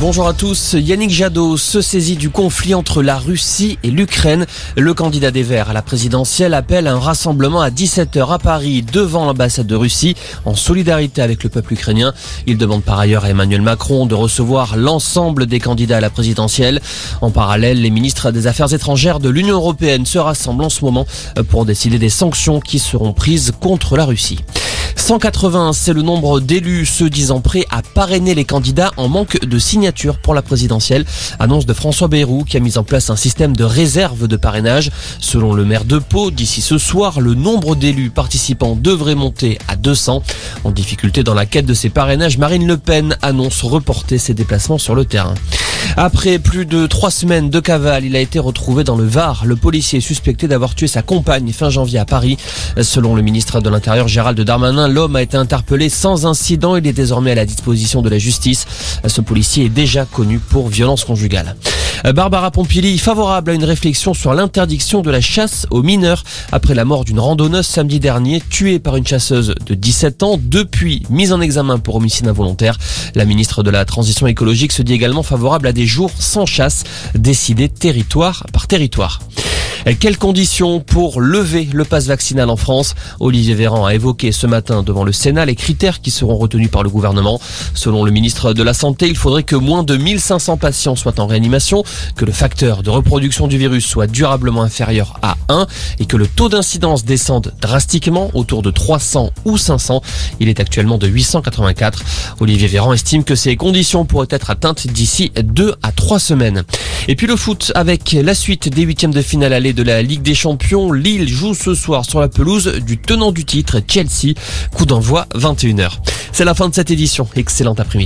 Bonjour à tous. Yannick Jadot se saisit du conflit entre la Russie et l'Ukraine. Le candidat des Verts à la présidentielle appelle à un rassemblement à 17h à Paris devant l'ambassade de Russie en solidarité avec le peuple ukrainien. Il demande par ailleurs à Emmanuel Macron de recevoir l'ensemble des candidats à la présidentielle. En parallèle, les ministres des Affaires étrangères de l'Union européenne se rassemblent en ce moment pour décider des sanctions qui seront prises contre la Russie. 180, c'est le nombre d'élus se disant prêts à parrainer les candidats en manque de signatures pour la présidentielle. Annonce de François Bayrou qui a mis en place un système de réserve de parrainage. Selon le maire de Pau, d'ici ce soir, le nombre d'élus participants devrait monter à 200. En difficulté dans la quête de ces parrainages, Marine Le Pen annonce reporter ses déplacements sur le terrain. Après plus de trois semaines de cavale, il a été retrouvé dans le Var. Le policier est suspecté d'avoir tué sa compagne fin janvier à Paris. Selon le ministre de l'Intérieur Gérald Darmanin, l'homme a été interpellé sans incident. Il est désormais à la disposition de la justice. Ce policier est déjà connu pour violence conjugale. Barbara Pompili, favorable à une réflexion sur l'interdiction de la chasse aux mineurs après la mort d'une randonneuse samedi dernier, tuée par une chasseuse de 17 ans, depuis mise en examen pour homicide involontaire. La ministre de la Transition écologique se dit également favorable à des jours sans chasse, décidés territoire par territoire. Quelles conditions pour lever le passe vaccinal en France Olivier Véran a évoqué ce matin devant le Sénat les critères qui seront retenus par le gouvernement. Selon le ministre de la Santé, il faudrait que moins de 1500 patients soient en réanimation, que le facteur de reproduction du virus soit durablement inférieur à 1 et que le taux d'incidence descende drastiquement autour de 300 ou 500. Il est actuellement de 884. Olivier Véran estime que ces conditions pourraient être atteintes d'ici 2 à 3 semaines. Et puis le foot avec la suite des huitièmes de finale aller de la Ligue des Champions. Lille joue ce soir sur la pelouse du tenant du titre Chelsea. Coup d'envoi 21h. C'est la fin de cette édition. Excellent après-midi.